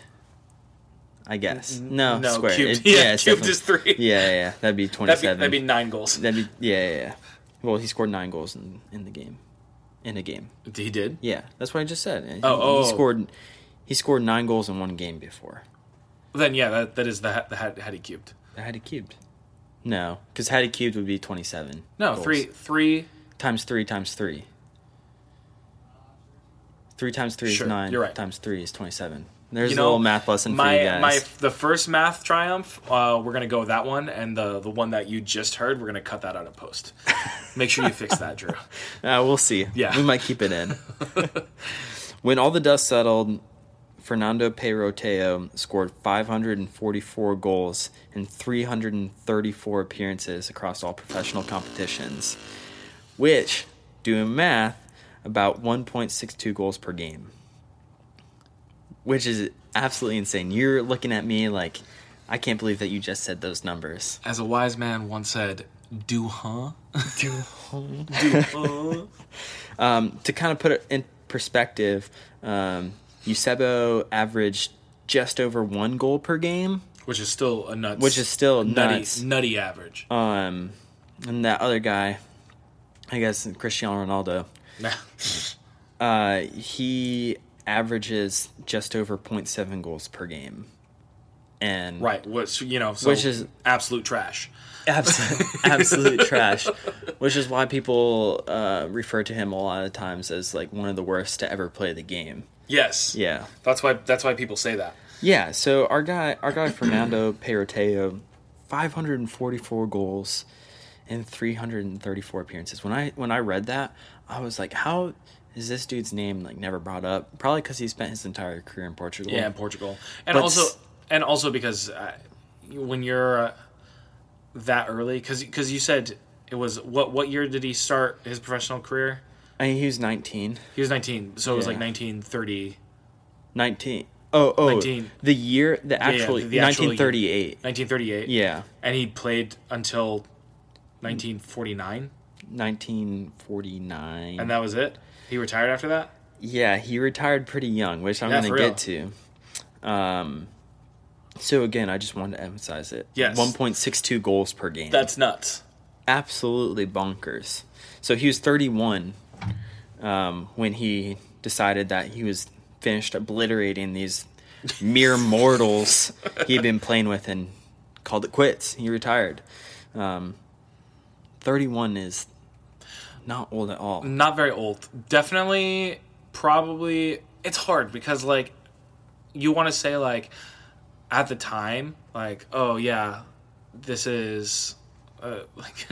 I guess. Mm-hmm. No, no, square. cubed. It- [LAUGHS] Yeah, it's cubed is three. Yeah, yeah, yeah. That'd be That'd be, 27. that'd be nine goals. That'd be- yeah, yeah, yeah. Well, he scored nine goals in, in the game. In a game. He did. Yeah, that's what I just said. He, Oh, oh. he scored. He scored nine goals in one game before. Then yeah, that, that is the the ha- Hattie cubed. The Hattie cubed. No, because Hattie cubed would be twenty-seven. No, goals. three three. times three times three. Three times three Sure, is nine. you're right. Times three is twenty-seven. There's You a little math lesson my for you guys. my the first math triumph. Uh, we're gonna go with that one, and the the one that you just heard, we're gonna cut that out of post. [LAUGHS] Make sure you fix that, Drew. Uh, we'll see. Yeah. we might keep it in. [LAUGHS] when all the dust settled, Fernando Peyroteo scored 544 goals in 334 appearances across all professional competitions, which, doing math, about 1.62 goals per game. Which is absolutely insane. You're looking at me like, I can't believe that you just said those numbers. As a wise man once said, "Do [LAUGHS] huh? Do huh?" Um, to kind of put it in perspective, um, Eusebio averaged just over one goal per game, Which is still a nuts. which is still nutty nuts. nutty average. Um, and that other guy, I guess Cristiano Ronaldo, [LAUGHS] uh, he averages just over 0.7 goals per game. And right. Which you know, so Which is- absolute trash. absolute, [LAUGHS] absolute trash. Which is why people uh, refer to him a lot of times as like one of the worst to ever play the game. Yes. Yeah. That's why. That's why people say that. Yeah, so our guy, our guy Fernando Peyroteo, 544 goals in 334 appearances. When I when I read that, I was like, how is this dude's name like never brought up? Probably because he spent his entire career in Portugal. Yeah, in Portugal, and But also and also because uh, when you're uh, that early, because because you said it was what what year did he start his professional career? I mean, he was 19. He was 19, so it was like 1930, 19. Oh, oh, 19. the year, the yeah, actual, the actual 1938. 1938. Yeah, and he played until 1949, 1949. and that was it. He retired after that. Yeah, he retired pretty young, which I'm Yeah, going to get to. Um, so again, I just wanted to emphasize it. Yes. 1.62 goals per game. That's nuts. absolutely bonkers. So he was 31 um, when he decided that he was finished obliterating these mere [LAUGHS] mortals he'd been playing with and called it quits. He retired. Um, 31 is not old at all. Not very old. Definitely, probably. It's hard because like you want to say like at the time like oh yeah this is uh, [LAUGHS] like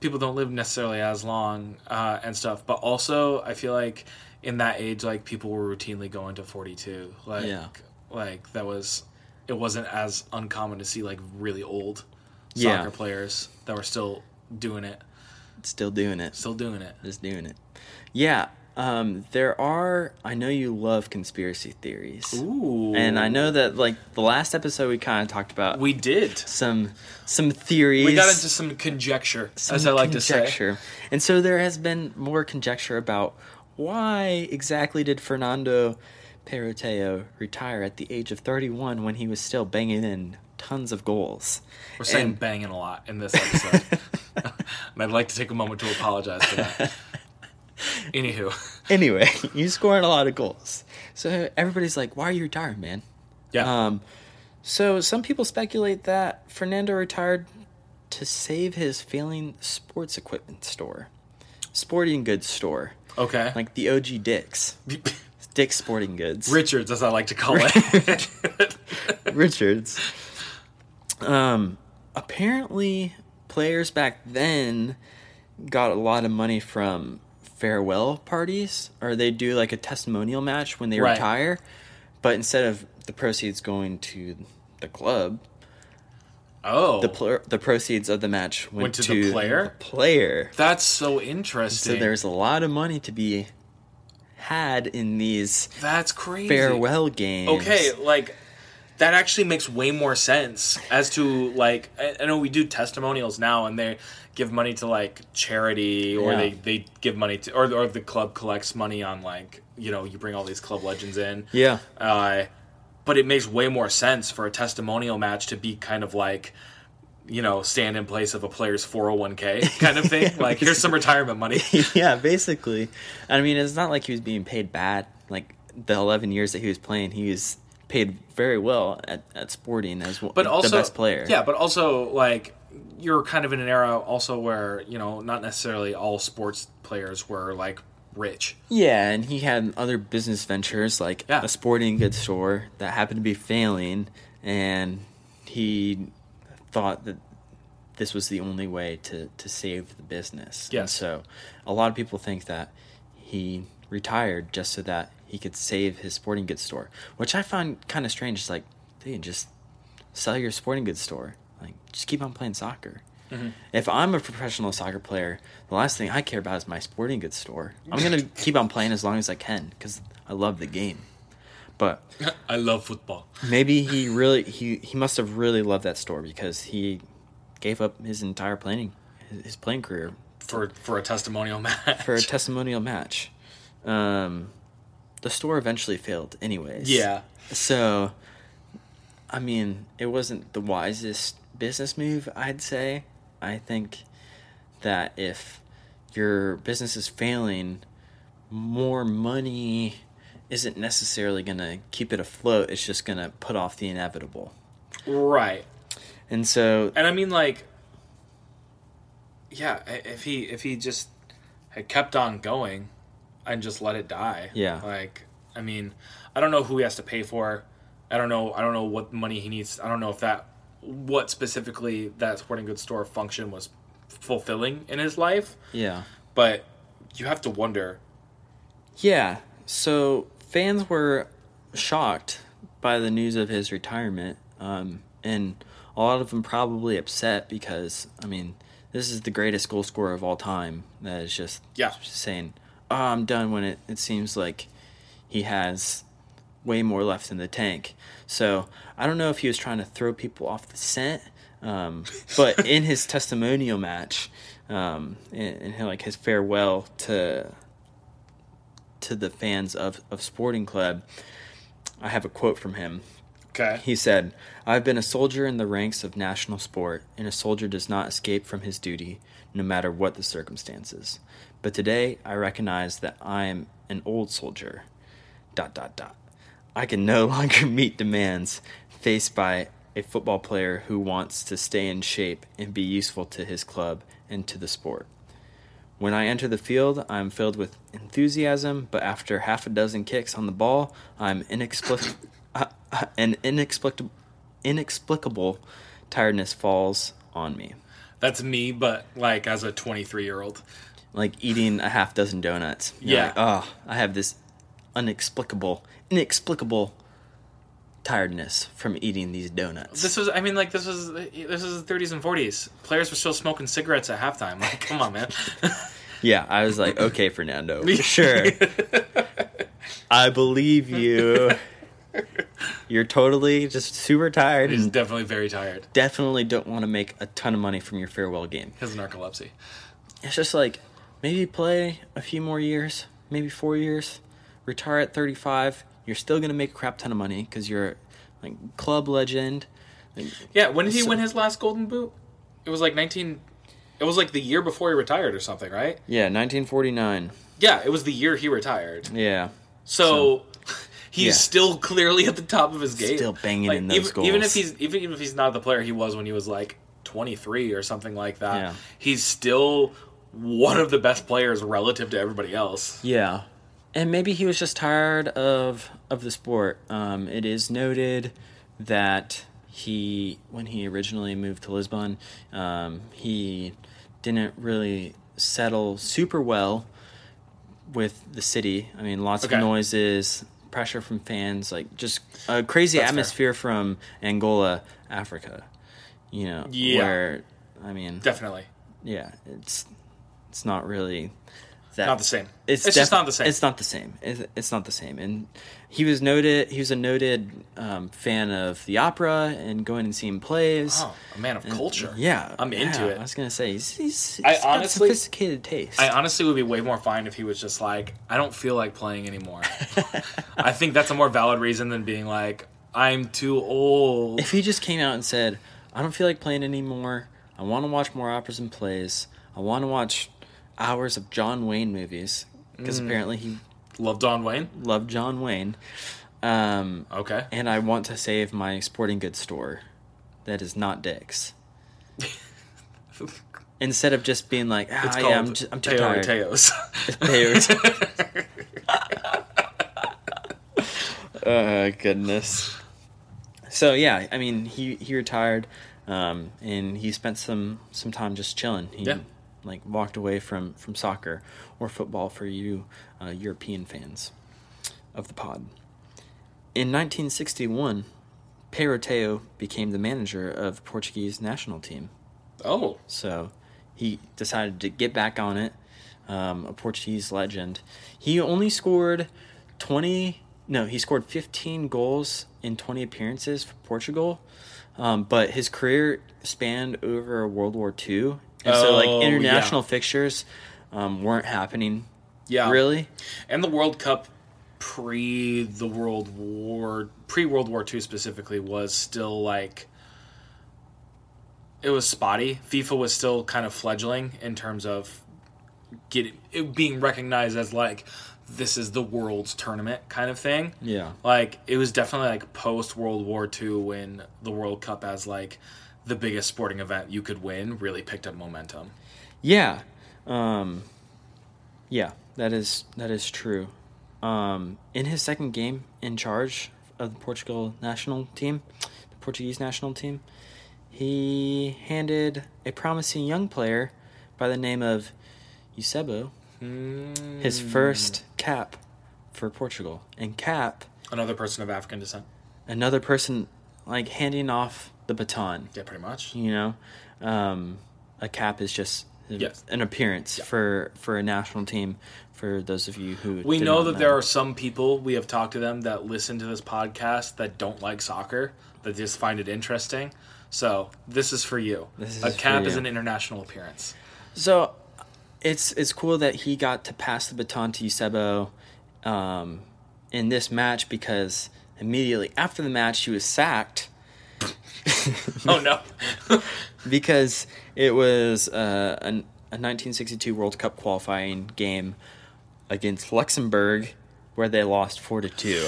people don't live necessarily as long uh, and stuff but also i feel like in that age like people were routinely going to 42 like Yeah. like that was it wasn't as uncommon to see like really old Yeah. soccer players that were still doing it Still doing it. still doing it Just doing it. Yeah. Um, there are. I know you love conspiracy theories. Ooh. And I know that, like the last episode, we kind of talked about we did some some theories. we got into some conjecture some as i like to say. And so there has been more conjecture about why exactly did Fernando Peyroteo retire at the age of 31 when he was still banging in tons of goals. We're saying And- banging a lot in this episode. [LAUGHS] and I'd like to take a moment to apologize for that. [LAUGHS] Anywho. Anyway, [LAUGHS] you scoring a lot of goals. So everybody's like, why are you retiring, man? Yeah. Um, so some people speculate that Fernando retired to save his failing sports equipment store, sporting goods store, okay. like the OG Dick's, Dick's Sporting Goods, Richards, as I like to call it. Richards. Um, apparently, players back then got a lot of money from farewell parties, or they do like a testimonial match when they Right. retire. But instead of the proceeds going to the club, oh. the pl- the proceeds of the match went, Went to the player? the player. that's so interesting. So there's a lot of money to be had in these that's crazy. farewell games. Okay, like that actually makes way more sense as to like I, I know we do testimonials now and they give money to like charity or Yeah. they, they give money to or, or the club collects money on like you know you bring all these club legends in Yeah. uh, but it makes way more sense for a testimonial match to be kind of like you know, stand in place of a player's 401k kind of thing. [LAUGHS] like, here's some retirement money. [LAUGHS] yeah, basically. I mean, it's not like he was being paid bad. Like the 11 years that he was playing, he was paid very well at, at Sporting as well, but also, the best player. Yeah, but also like you're kind of in an era also where you know not necessarily all sports players were like rich. Yeah, and he had other business ventures like Yeah. a sporting goods store that happened to be failing, and he thought that this was the only way to, to save the business. Yeah. So a lot of people think that he retired just so that he could save his sporting goods store, which I find kind of strange. It's like, dude, just sell your sporting goods store. Like, just keep on playing soccer. If I'm a professional soccer player, the last thing I care about is my sporting goods store. I'm gonna [LAUGHS] keep on playing as long as I can because I love the game. But [LAUGHS] I love football. maybe he [LAUGHS] really he he must have really loved that store because he gave up his entire playing his playing career For for a testimonial match. for a testimonial match. Um, the store eventually failed, anyways. Yeah. So, I mean, it wasn't the wisest business move, I'd say. I think that if your business is failing, more money isn't necessarily going to keep it afloat. It's just going to put off the inevitable. Right. And so, And I mean like yeah, if he if he just had kept on going and just let it die. Yeah. Like I mean, I don't know who he has to pay for. I don't know I don't know what money he needs. I don't know if that what specifically that sporting goods store function was fulfilling in his life, yeah. but you have to wonder Yeah. So fans were shocked by the news of his retirement, um, and a lot of them probably upset because I mean, this is the greatest goal scorer of all time. That is just Yeah. just saying, "Oh, I'm done." When it it seems like he has way more left in the tank. So I don't know if he was trying to throw people off the scent, um, [LAUGHS] but in his testimonial match, um, in, in like his farewell to to the fans of, of Sporting Club, I have a quote from him. Okay. He said, I've been a soldier in the ranks of national sport, and a soldier does not escape from his duty, no matter what the circumstances. But today I recognize that I am an old soldier. Dot dot dot. I can no [LAUGHS] longer meet demands faced by a football player who wants to stay in shape and be useful to his club and to the sport. When I enter the field, I am filled with enthusiasm, but after half a dozen kicks on the ball, I'm inexplicable. [COUGHS] Uh, uh, an inexplicable, inexplicable tiredness falls on me, That's me, but like as a 23 year old. Like eating a half dozen donuts. You're Yeah. like, oh, I have this unexplicable, inexplicable tiredness from eating these donuts. This was, I mean, like this was this was the 30s and 40s. Players were still smoking cigarettes at halftime. Like, come on, man. [LAUGHS] yeah, I was like, okay, Fernando, [LAUGHS] sure. [LAUGHS] I believe you. You're totally just super tired He's definitely very tired. definitely don't want to make a ton of money from your farewell game. He has narcolepsy. It's just like maybe play a few more years, maybe four years, retire at 35. You're still gonna make a crap ton of money because you're like club legend. Yeah, when did he So- win his last Golden Boot? It was like 19. It was like the year before he retired or something, right? yeah, 1949. Yeah, it was the year he retired. Yeah, So, [LAUGHS] he's yeah. still clearly at the top of his game. Still banging Like, in those even, Even if goals. he's even if he's not the player he was when he was like 23 or something like that, Yeah. he's still one of the best players relative to everybody else. yeah, and maybe he was just tired of of the sport. Um, it is noted that he, when he originally moved to Lisbon, um, he didn't really settle super well with the city. I mean, lots Okay. of noises, pressure from fans, like just a crazy That's fair. atmosphere from Angola, Africa. You know, Yeah. where I mean, Definitely yeah, it's it's not really that not the same. It's, It's, just not the same. It's not the same. It's, it's not the same. And he was noted. He was a noted um, fan of the opera and going and seeing plays. oh, a man of And- culture. Yeah, I'm into yeah, it. I was gonna say he's, he's, I he's got honestly- sophisticated taste. I honestly would be way more fine if he was just like, I don't feel like playing anymore. [LAUGHS] I think that's a more valid reason than being like, I'm too old. if he just came out and said, I don't feel like playing anymore. I want to watch more operas and plays. I want to watch hours of John Wayne movies because Mm. apparently he loved John Wayne. loved John Wayne. Um, Okay. and I want to save my sporting goods store that is not Dick's. [LAUGHS] Instead of just being like, ah, It's yeah, I'm, ju- I'm too Teo tired. Teos. [LAUGHS] Teo [LAUGHS] Oh goodness. So yeah, I mean, he he retired, um, and he spent some some time just chilling. He Yeah. Like walked away from from soccer or football for you uh, European fans of the pod. In 1961, Peyroteo became the manager of the Portuguese national team. oh, So he decided to get back on it. Um, a Portuguese legend. He only scored 20, no, he scored 15 goals in 20 appearances for Portugal. Um, but his career spanned over World War II. And so, Oh, like, yeah. international fixtures um, weren't happening yeah. really. And the World Cup pre the World War pre World War II specifically was still like it was spotty. FIFA was still kind of fledgling in terms of getting it being recognized as like this is the world's tournament kind of thing. Yeah. Like it was definitely like post World War II when the World Cup as like the biggest sporting event you could win really picked up momentum. Yeah. Um, yeah, that is that is true. Um, in his second game in charge of the Portugal national team, the Portuguese national team, he handed a promising young player by the name of Eusebio his Hmm. first cap for Portugal. And cap, another person of African descent. another person like handing off the baton. Yeah, pretty much. You know, um, a cap is just Yes. an appearance Yeah. for for a national team. For those of you who We know that there are some people we have talked to them that listen to this podcast that don't like soccer that just find it interesting. So this is for you. This a is for cap is an international appearance. So it's it's cool that he got to pass the baton to Eusebio um, in this match because immediately after the match he was sacked [LAUGHS] Oh no. [LAUGHS] because it was uh, an, a 1962 World Cup qualifying game against Luxembourg where they lost four to two.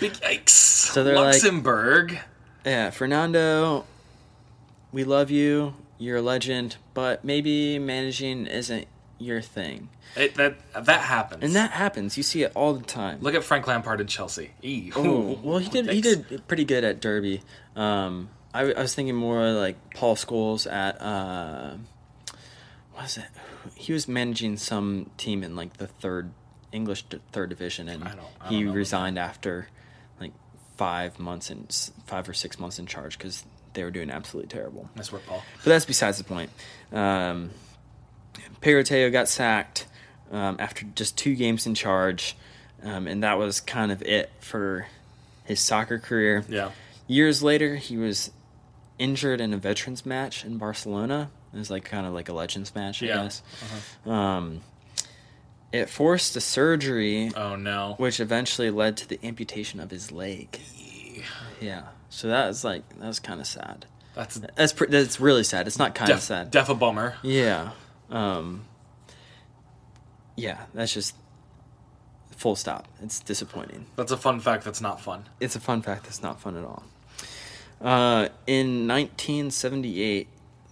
Big yikes. So they're like- Luxembourg. Yeah, Fernando, we love you. You're a legend, but maybe managing isn't your thing. It, that that happens. And that happens. You see it all the time. Look at Frank Lampard in Chelsea. Eee. Oh, well, he did. He did pretty good at Derby. Um, I, I was thinking more like Paul Scholes at uh, what is it? He was managing some team in like the third English third division, and I don't- I don't he resigned after like five months and five or six months in charge because they were doing absolutely terrible. That's work, Paul. But that's besides the point. Um, Peyroteo got sacked um, after just two games in charge, um, and that was kind of it for his soccer career. Yeah. Years later, he was injured in a veterans match in Barcelona. It was like kind of like a legends match, I Yeah. guess. Um, it forced a surgery, Oh no. which eventually led to the amputation of his leg. Yeah, so that was like that was kind of sad. That's That's pre- that's really sad. It's not kind of sad. def a bummer. Yeah. Um, yeah, that's just full stop. It's disappointing. That's a fun fact that's not fun. It's a fun fact that's not fun at all. Uh, in 1978,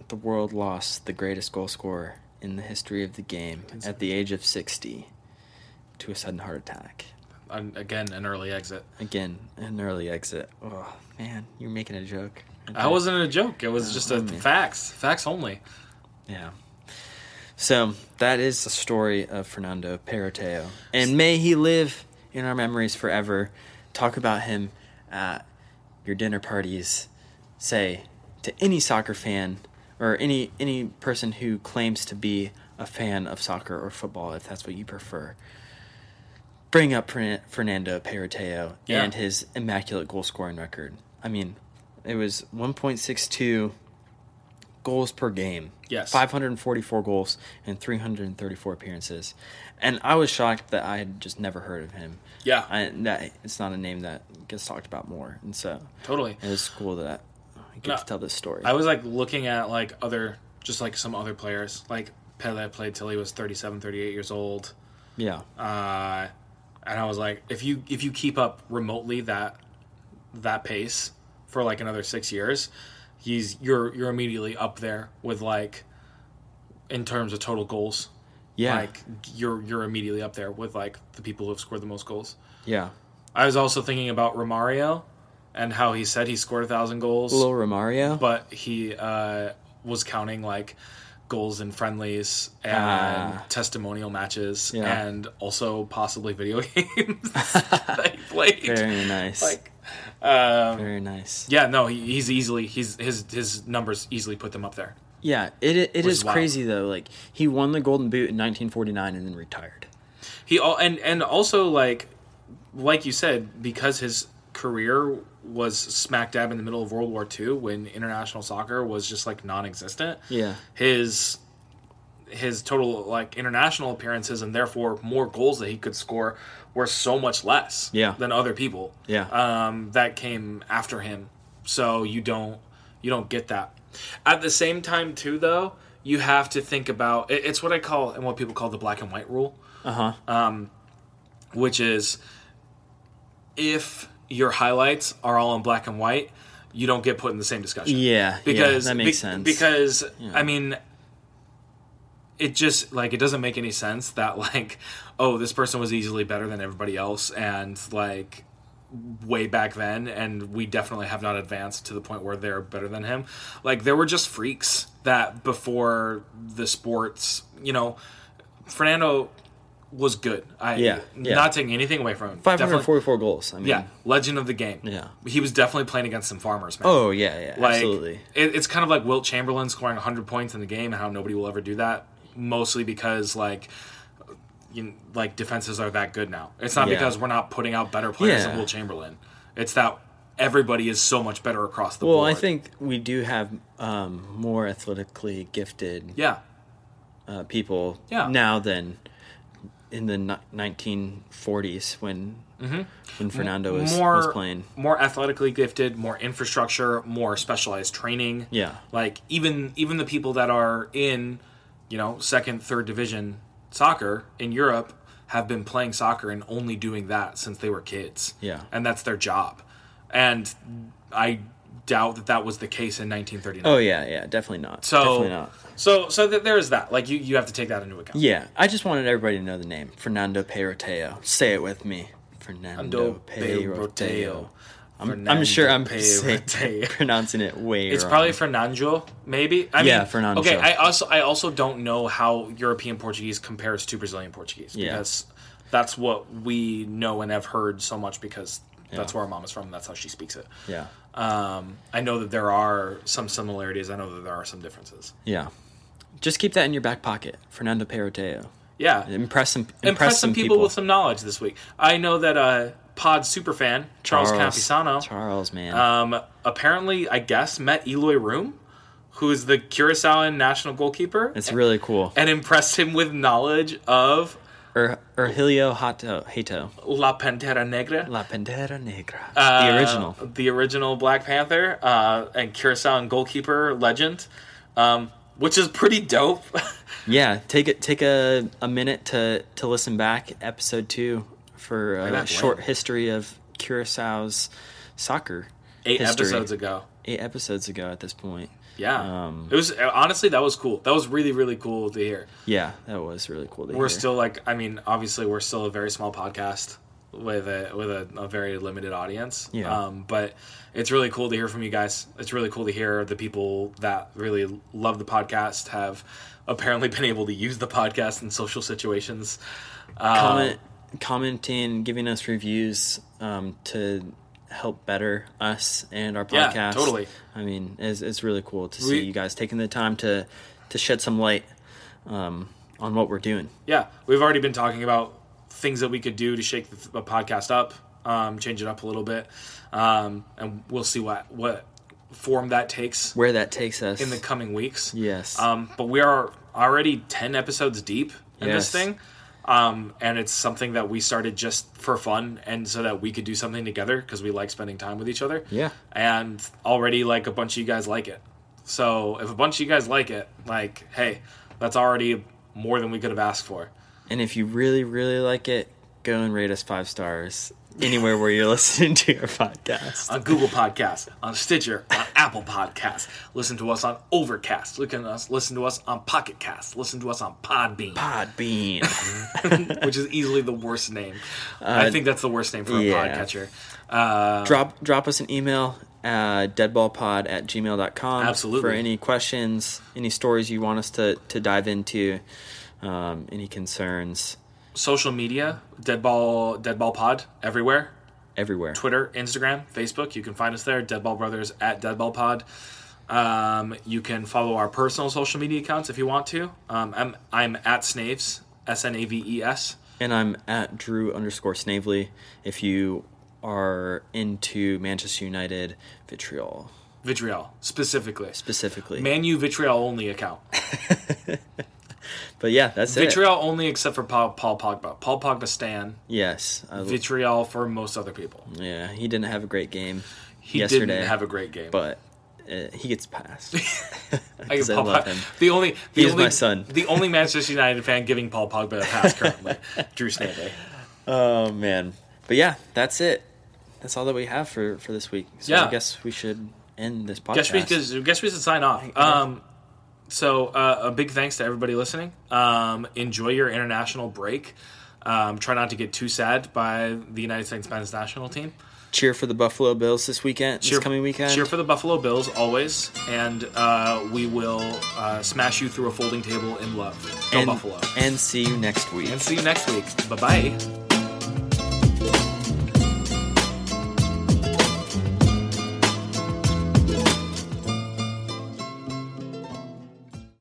the world lost the greatest goal scorer in the history of the game at the age of 60 to a sudden heart attack. And again, an early exit. Again, an early exit. Oh, man, you're making a joke. I wasn't a joke. It was just a facts. Facts only. Yeah. So that is the story of Fernando Peyroteo, and may he live in our memories forever. Talk about him at your dinner parties. Say to any soccer fan or any any person who claims to be a fan of soccer or football, if that's what you prefer. Bring up Fernando Peyroteo Yeah. and his immaculate goal scoring record. I mean, it was 1.62 goals per game. Yes. 544 goals and 334 appearances. And I was shocked that I had just never heard of him. Yeah. I, that it's not a name that gets talked about more. And so Totally. it was cool that I get No, to tell this story. I was like looking at like other, just like some other players. Like Pele played till he was 37, 38 years old. yeah, Uh, and I was like, if you if you keep up remotely that that pace for like another six years, he's you're you're immediately up there with like in terms of total goals. yeah, Like you're you're immediately up there with like the people who have scored the most goals. yeah. I was also thinking about Romario and how he said he scored a thousand goals, Little Romario. but he uh, was counting like goals in friendlies and Ah. testimonial matches Yeah. and also possibly video [LAUGHS] games [LAUGHS] that he played. Very nice. Like, um, Very nice. yeah, no, he, he's easily he's his his numbers easily put them up there. Yeah, it it, it is wild. crazy though. Like he won the Golden Boot in 1949 and then retired. He all and and also like like you said because his career was smack dab in the middle of World War II when international soccer was just like non-existent. Yeah, His his total like international appearances and therefore more goals that he could score were so much less Yeah. than other people. yeah, um, that came after him. So you don't you don't get that. At the same time, too, though, you have to think about it, it's what I call and what people call the black and white rule, uh huh. which is if your highlights are all in black and white, you don't get put in the same discussion. Yeah, because yeah, that makes be- sense. Because I mean, it just like it doesn't make any sense that like, [LAUGHS] oh, this person was easily better than everybody else, and like way back then, and we definitely have not advanced to the point where they're better than him. Like there were just freaks that before the sports, you know, Fernando was good. I Yeah, yeah. not taking anything away from him. Definitely- 544 goals. I mean, yeah, legend of the game. Yeah. he was definitely playing against some farmers, man. Oh yeah, yeah, Like, absolutely. It, it's kind of like Wilt Chamberlain scoring 100 points in the game, and how nobody will ever do that. Mostly because like, you know, like defenses are that good now. It's not Yeah. because we're not putting out better players than Yeah. Wilt Chamberlain. It's that everybody is so much better across the Well, board. Well, I think we do have um, more athletically gifted yeah, uh, people Yeah. now than in the ni- 1940s when when Fernando was, Mm-hmm. more was playing. more athletically gifted, more infrastructure, more specialized training. Yeah, like even even the people that are in you know second third division soccer in europe have been playing soccer and only doing that since they were kids Yeah. and that's their job and i doubt that that was the case in 1939 Oh yeah, yeah, definitely not. so definitely not. so so that there's that like you you have to take that into account Yeah, I just wanted everybody to know the name Fernando Peyroteo. Say it with me, Fernando Peyroteo. I'm, I'm sure I'm saying, [LAUGHS] [LAUGHS] pronouncing it way It's wrong. probably Fernando, maybe. I Yeah, mean, Fernando. Okay, I also I also don't know how European Portuguese compares to Brazilian Portuguese Yeah. because that's what we know and have heard so much because that's where our mom is from. and That's how she speaks it. yeah, Um, I know that there are some similarities. I know that there are some differences. yeah. Just keep that in your back pocket, Fernando Peyroteo. Yeah, Impress some. Impress, impress some people, with some knowledge this week. I know that uh, Pod superfan Charles, Campisano Charles, man. um, apparently, I guess, met Eloy Room, who is the Curaçaoan national goalkeeper. it's really cool. and impressed him with knowledge of Ur- Ergilio Hato, Hato. La Pantera Negra, La Pantera Negra. uh, the original. the original Black Panther, uh, and Curaçaoan goalkeeper legend, um, which is pretty dope. [LAUGHS] Yeah, take it. Take a, a minute to, to listen back episode two for a short link. history of Curaçao's soccer. Eight history. episodes ago. Eight episodes ago at this point. Yeah, Um, it was honestly that was cool. That was really really cool to hear. Yeah, that was really cool to We're hear. still like, I mean, obviously we're still a very small podcast with a with a, a very limited audience. Yeah. Um, but it's really cool to hear from you guys. It's really cool to hear the people that really love the podcast have apparently [LAUGHS] been able to use the podcast in social situations. Um, comment, commenting, giving us reviews um, to help better us and our Yeah, podcast. totally. I mean, it's, it's really cool to see We- you guys taking the time to to shed some light um, on what we're doing. yeah, we've already been talking about things that we could do to shake the, the podcast up, um, change it up a little bit, um, and we'll see what what form that takes Where that takes us in the coming weeks. yes, Um, but we are already 10 episodes deep in Yes. this thing. Um, and it's something that we started just for fun and so that we could do something together because we like spending time with each other. Yeah. And already, like, a bunch of you guys like it. So if a bunch of you guys like it, like, hey, that's already more than we could have asked for. And if you really, really like it, go and rate us five stars anywhere where you're [LAUGHS] listening to your podcast. on Google Podcasts, on Stitcher, on [LAUGHS] Apple Podcasts. Listen to us on Overcast. Look at us. Listen to us on Pocket Cast. Listen to us on Podbean, Podbean. [LAUGHS] which is easily the worst name. I think that's the worst name for a Uh, yeah. podcatcher. Uh, drop drop us an email uh, deadballpod at gmail.com Absolutely. for any questions any stories you want us to, to dive into um, any concerns social media, Deadball Deadball Pod everywhere. everywhere Twitter, Instagram, Facebook. You can find us there. Deadball Brothers at Deadball Pod. Um, you can follow our personal social media accounts if you want to. Um, I'm I'm at Snaves S N A V E S. and i'm at drew underscore snavely if you are into manchester united vitriol Vitriol specifically. specifically Manu Vitriol only account. [LAUGHS] but yeah that's it Vitriol only except for Paul, Paul Pogba. Paul Pogba Stan. yes I- Vitriol for most other people. yeah he didn't have a great game He yesterday didn't have a great game. but uh, he gets passed [LAUGHS] I, [LAUGHS] I love him. The only the He is only, my son. The only Manchester United fan giving Paul Pogba a pass currently. [LAUGHS] Drew Snavely. Oh man, but yeah, that's it. That's all that we have for for this week. So Yeah. I guess we should end this podcast. Guess we guess we should sign off. Um, so uh, a big thanks to everybody listening. Um, enjoy your international break. Um, try not to get too sad by the United States men's national team. cheer for the Buffalo Bills this weekend, Cheer, this coming weekend. Cheer for the Buffalo Bills always, and uh, we will uh, smash you through a folding table in love. Go and, Buffalo! and see you next week. And see you next week. Bye bye.